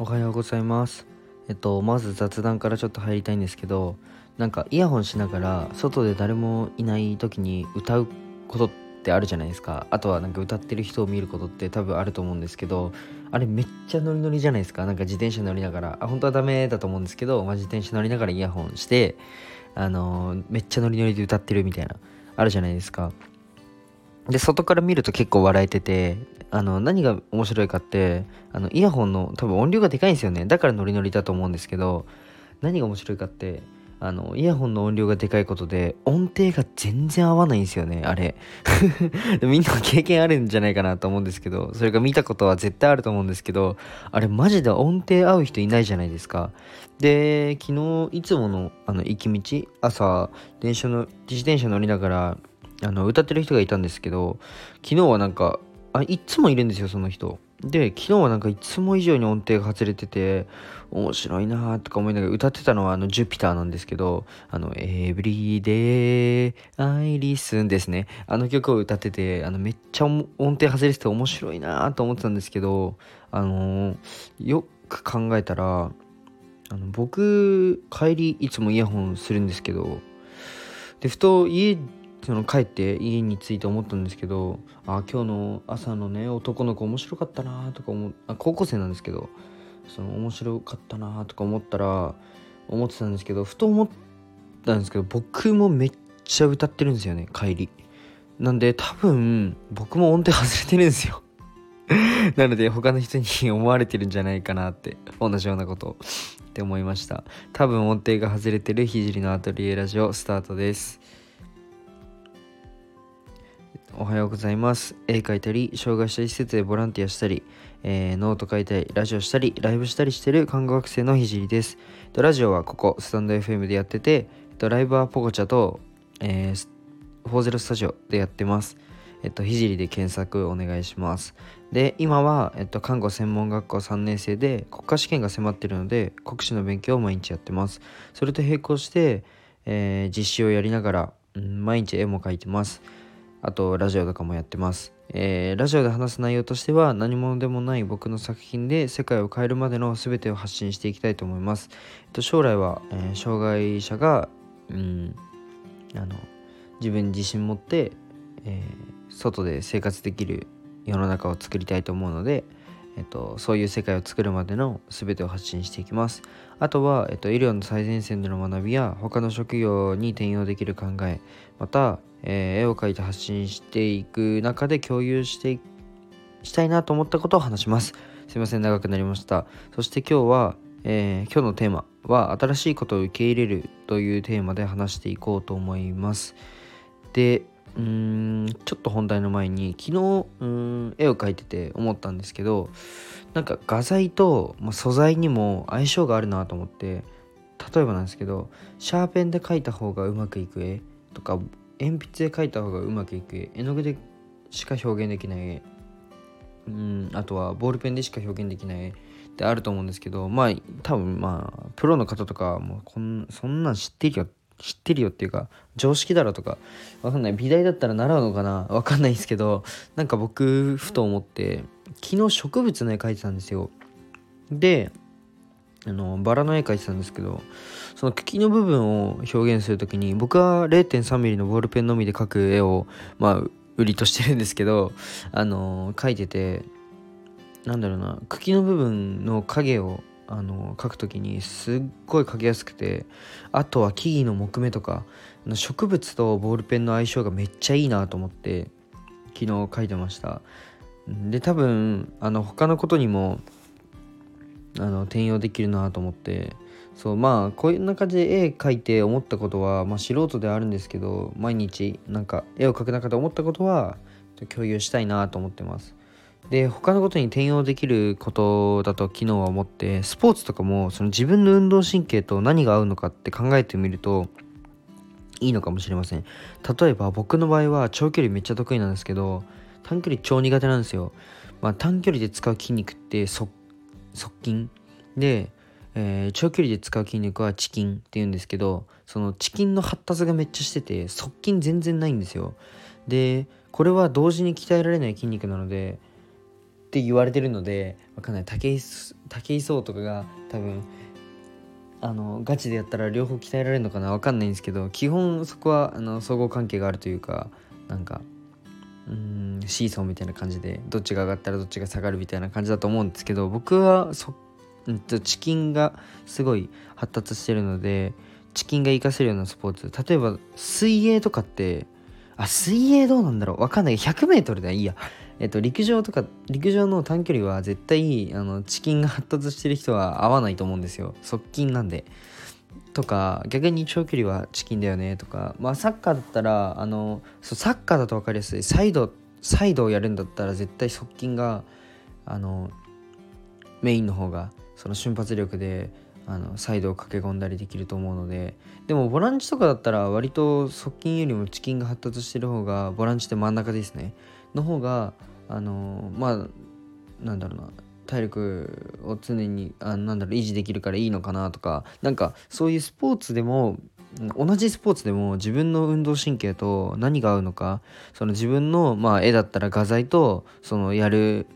おはようございます。えっとまず雑談からちょっと入りたいんですけどなんかイヤホンしながら外で誰もいない時に歌うことってあるじゃないですか。あとはなんか歌ってる人を見ることって多分あると思うんですけどあれめっちゃノリノリじゃないですか。なんか自転車乗りながら。あ本当はダメだと思うんですけど、まあ、自転車乗りながらイヤホンしてあのー、めっちゃノリノリで歌ってるみたいなあるじゃないですか。で外から見ると結構笑えててあの何が面白いかってあのイヤホンの多分音量がでかいんですよね。だからノリノリだと思うんですけど何が面白いかってあのイヤホンの音量がでかいことで音程が全然合わないんですよねあれ。みんな経験あるんじゃないかなと思うんですけどそれが見たことは絶対あると思うんですけどあれマジで音程合う人いないじゃないですか。で昨日いつものあの行き道朝電車の自転車乗りながらあの歌ってる人がいたんですけど昨日はなんかあいつもいるんですよその人。で昨日はなんかいつも以上に音程が外れてて面白いなーとか思いながら歌ってたのはあのジュピターなんですけどあの「エブリデイアイリスン」ですね。あの曲を歌っててあのめっちゃ音程外れてて面白いなーと思ってたんですけどあのー、よく考えたらあの僕帰りいつもイヤホンするんですけどでふと家その帰って家に着いて思ったんですけどあ今日の朝のね男の子面白かったなとか思あ高校生なんですけどその面白かったなとか思ったら思ってたんですけどふと思ったんですけど僕もめっちゃ歌ってるんですよね帰り。なんで多分僕も音程外れてるんですよ。なので他の人に思われてるんじゃないかなって同じようなことって思いました。多分音程が外れてるひじりのアトリエラジオスタートです。おはようございます。絵描いたり、障害者施設でボランティアしたり、えー、ノート書いたり、ラジオしたり、ライブしたりしてる看護学生のひじりです。ラジオはここ、スタンド FM でやってて、ライブはポコチャと、えー、40スタジオでやってます。えっと、ひじりで検索お願いします。で、今は、えっと、看護専門学校3年生で国家試験が迫ってるので、国試の勉強を毎日やってます。それと並行して、えー、実習をやりながら、毎日絵も描いてます。あとラジオとかもやってます、えー、ラジオで話す内容としては何者でもない僕の作品で世界を変えるまでの全てを発信していきたいと思います、えっと、将来は、えー、障害者が、うん、あの自分に自信持って、えー、外で生活できる世の中を作りたいと思うので、えっと、そういう世界を作るまでの全てを発信していきます。あとは、えっと、医療の最前線での学びや他の職業に転用できる考えまた、えー、絵を描いて発信していく中で共有してしたいなと思ったことを話します。すいません長くなりました。そして今日は、えー、今日のテーマは新しいことを受け入れるというテーマで話していこうと思います。でうーんちょっと本題の前に昨日うん絵を描いてて思ったんですけどなんか画材と、まあ、素材にも相性があるなと思って例えばなんですけどシャーペンで描いた方がうまくいく絵とか鉛筆で描いた方がうまくいく。絵の具でしか表現できない。うんあとはボールペンでしか表現できない。ってあると思うんですけどまあ多分まあプロの方とかもうこんそんなん知ってるよ。知ってるよっていうか常識だろとかわかんない。美大だったら習うのかな？わかんないですけどなんか僕ふと思って昨日植物の絵描いてたんですよ。であのバラの絵描いてたんですけどその茎の部分を表現する時に僕は 0.3mm のボールペンのみで描く絵をまあ売りとしてるんですけどあの描いててなんだろうな茎の部分の影をあの描く時にすっごい描きやすくてあとは木々の木目とか植物とボールペンの相性がめっちゃいいなと思って昨日描いてました。で多分あの他のことにもあの転用できるなと思って。そうまあこういうな感じで絵描いて思ったことは、まあ、素人ではあるんですけど毎日なんか絵を描く中で思ったことは共有したいなと思ってます。で他のことに転用できることだと昨日は思ってスポーツとかもその自分の運動神経と何が合うのかって考えてみるといいのかもしれません。例えば僕の場合は長距離めっちゃ得意なんですけど短距離超苦手なんですよ、まあ、短距離で使う筋肉って側筋で、えー、長距離で使う筋肉はチキンっていうんですけどそのチキンの発達がめっちゃしてて側筋全然ないんですよ。でこれは同時に鍛えられない筋肉なのでって言われてるのでわかんない。武井武井壮とかが多分あのガチでやったら両方鍛えられるのかな？わかんないんですけど基本そこはあの相互関係があるというかなんかうんシーソーみたいな感じでどっちが上がったらどっちが下がるみたいな感じだと思うんですけど僕はそ、んと、チキンがすごい発達してるのでチキンが活かせるようなスポーツ。例えば水泳とかってあ水泳どうなんだろう？わかんない 100m ではいいや。えっと、陸上とか陸上の短距離は絶対あのチキンが発達してる人は合わないと思うんですよ。側近なんで。とか逆に長距離はチキンだよねとかまあサッカーだったらあのそうサッカーだと分かりやすい。サイドサイドをやるんだったら絶対側近があのメインの方がその瞬発力であのサイドを駆け込んだりできると思うので。でもボランチとかだったら割と側近よりもチキンが発達してる方がボランチって真ん中ですね。の方があのまあなんだろうな。体力を常にあなんだろう維持できるからいいのかなとかなんかそういうスポーツでも同じスポーツでも自分の運動神経と何が合うのかその自分の、まあ、絵だったら画材とそのやる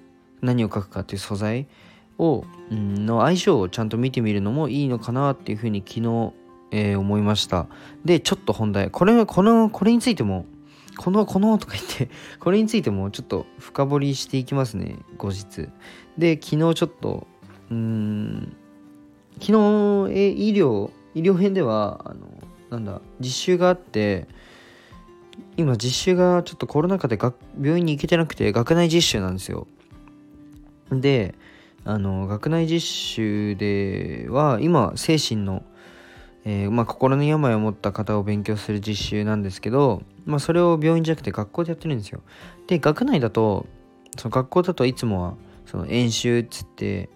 何を描くかっていう素材を、うん、の相性をちゃんと見てみるのもいいのかなっていうふうに昨日、えー、思いました。でちょっと本題これこのこれについてもこのこのとか言って これについてもちょっと深掘りしていきますね後日。で昨日ちょっとうん昨日え医療医療編ではあのなんだ実習があって今実習がちょっとコロナ禍で病院に行けてなくて学内実習なんですよ。であの学内実習では今精神の、えー、まあ、心の病を持った方を勉強する実習なんですけど、まあ、それを病院じゃなくて学校でやってるんですよ。で学内だとその学校だといつもはその演習っつって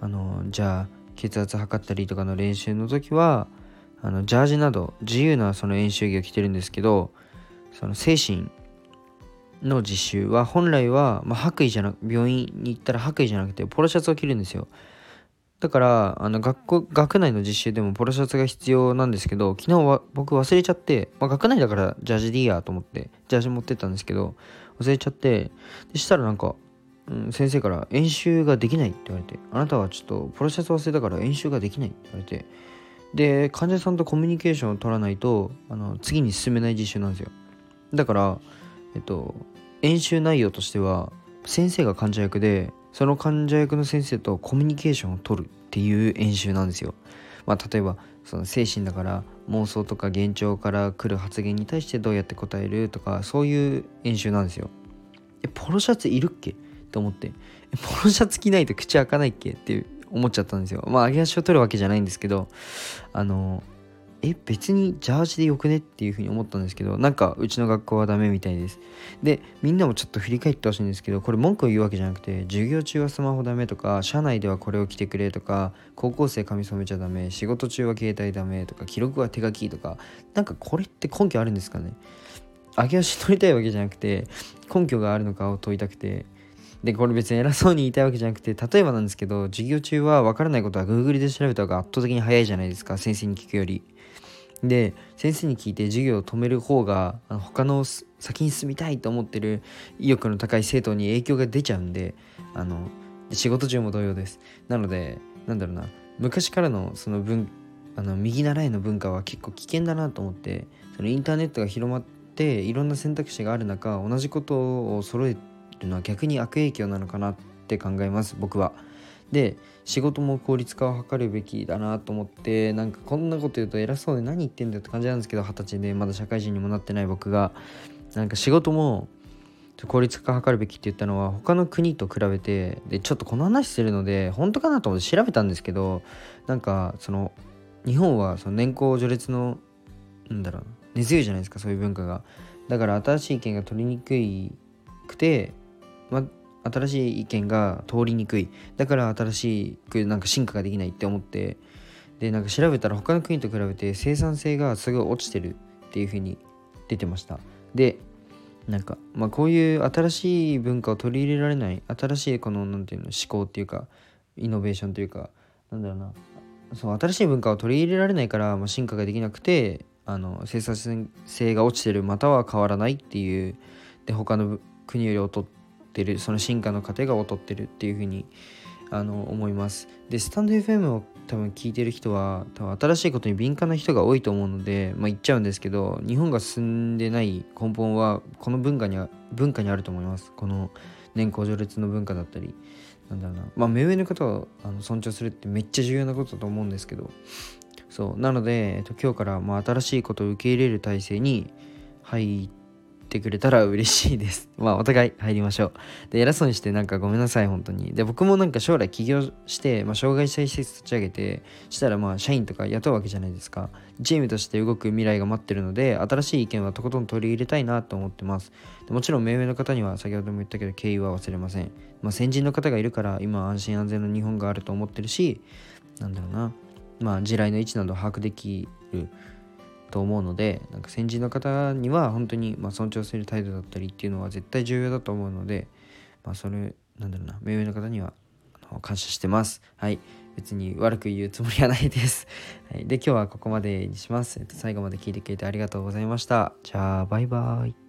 あのじゃあ血圧測ったりとかの練習の時はあのジャージなど自由なその演習着を着てるんですけどその精神の実習は本来は、まあ、白衣じゃなく病院に行ったら白衣じゃなくてポロシャツを着るんですよ。だからあの学校学内の実習でもポロシャツが必要なんですけど昨日は僕忘れちゃって、まあ、学内だからジャージでいいやと思ってジャージ持ってったんですけど忘れちゃってでしたらなんかうん、先生から演習ができないって言われて、あなたはちょっとプロセス忘れたから演習ができないって言われて、で、患者さんとコミュニケーションを取らないと、あの次に進めない実習なんですよ。だから、えっと、演習内容としては、先生が患者役で、その患者役の先生とコミュニケーションを取るっていう演習なんですよ。まあ、例えば、その精神だから妄想とか幻聴から来る発言に対してどうやって答えるとか、そういう演習なんですよ。え、ポロシャツいるっけ？と思ってポロシャツ着ないと口開かないっけ？って思っちゃったんですよまあ揚げ足を取るわけじゃないんですけどあのえ別にジャージでよくね？っていうふうに思ったんですけどなんかうちの学校はダメみたいです。でみんなもちょっと振り返ってほしいんですけどこれ文句を言うわけじゃなくて授業中はスマホダメとか社内ではこれを着てくれとか高校生髪染めちゃダメ仕事中は携帯ダメとか記録は手書きとかなんかこれって根拠あるんですかね？揚げ足取りたいわけじゃなくて根拠があるのかを問いたくて。で、これ別に偉そうに言いたいわけじゃなくて、例えばなんですけど、授業中は分からないことは Google で調べた方が圧倒的に早いじゃないですか、先生に聞くより。で、先生に聞いて授業を止める方が、他の先に進みたいと思ってる意欲の高い生徒に影響が出ちゃうんで、あの、仕事中も同様です。なので、なんだろうな、昔からのその文、あの右習いの文化は結構危険だなと思って、そのインターネットが広まって、いろんな選択肢がある中、同じことを揃えて、っていうのは逆に悪影響なのかなって考えます僕は。で仕事も効率化を図るべきだなと思ってなんかこんなこと言うと偉そうで何言ってんだよって感じなんですけど二十歳でまだ社会人にもなってない僕が。なんか仕事も効率化を図るべきって言ったのは他の国と比べてでちょっとこの話してるので本当かなと思って調べたんですけどなんかその日本はその年功序列のなんだろう根強いじゃないですかそういう文化が。だから新しい意見が取りにくくてま、新しい意見が通りにくい。だから新しくなんか進化ができないって思って。でなんか調べたら他の国と比べて生産性がすごい落ちてるっていう風に出てました。でなんかまあこういう新しい文化を取り入れられない新しいこの何ていうの思考っていうかイノベーションというかなんだろうな。そう新しい文化を取り入れられないから、まあ、進化ができなくてあの生産性が落ちてるまたは変わらないっていう。で他の国より劣ってってるその進化の過程が劣ってるっていうふうにあの思います。でスタンド FM を多分聞いてる人は多分新しいことに敏感な人が多いと思うので、まあ、言っちゃうんですけど日本が進んでない根本はこの文化には文化にあると思います。この年功序列の文化だったりなんだろうな。まあ目上の方をあの尊重するってめっちゃ重要なことだと思うんですけど。そう。なので、えっと、今日からまあ新しいことを受け入れる体制に入ってってくれたら嬉しいです。まあ、お互い入りましょう。で、偉そうにしてなんかごめんなさい、本当に。で、僕もなんか将来起業して、まあ、障害者施設立ち上げて、したらまあ、社員とか雇うわけじゃないですか。チームとして動く未来が待ってるので、新しい意見はとことん取り入れたいなと思ってます。でもちろん、目上の方には先ほども言ったけど、敬意は忘れません。まあ、先人の方がいるから、今安心安全の日本があると思ってるし、なんだろうな。まあ、地雷の位置など把握できる。と思うのでなんか先人の方には本当にま尊重する態度だったりっていうのは絶対重要だと思うので、まあ、それなんだろうな目上の方には感謝してます。はい。別に悪く言うつもりはないです、はい、で今日はここまでにします、最後まで聞いてくれてありがとうございました。じゃあバイバイ。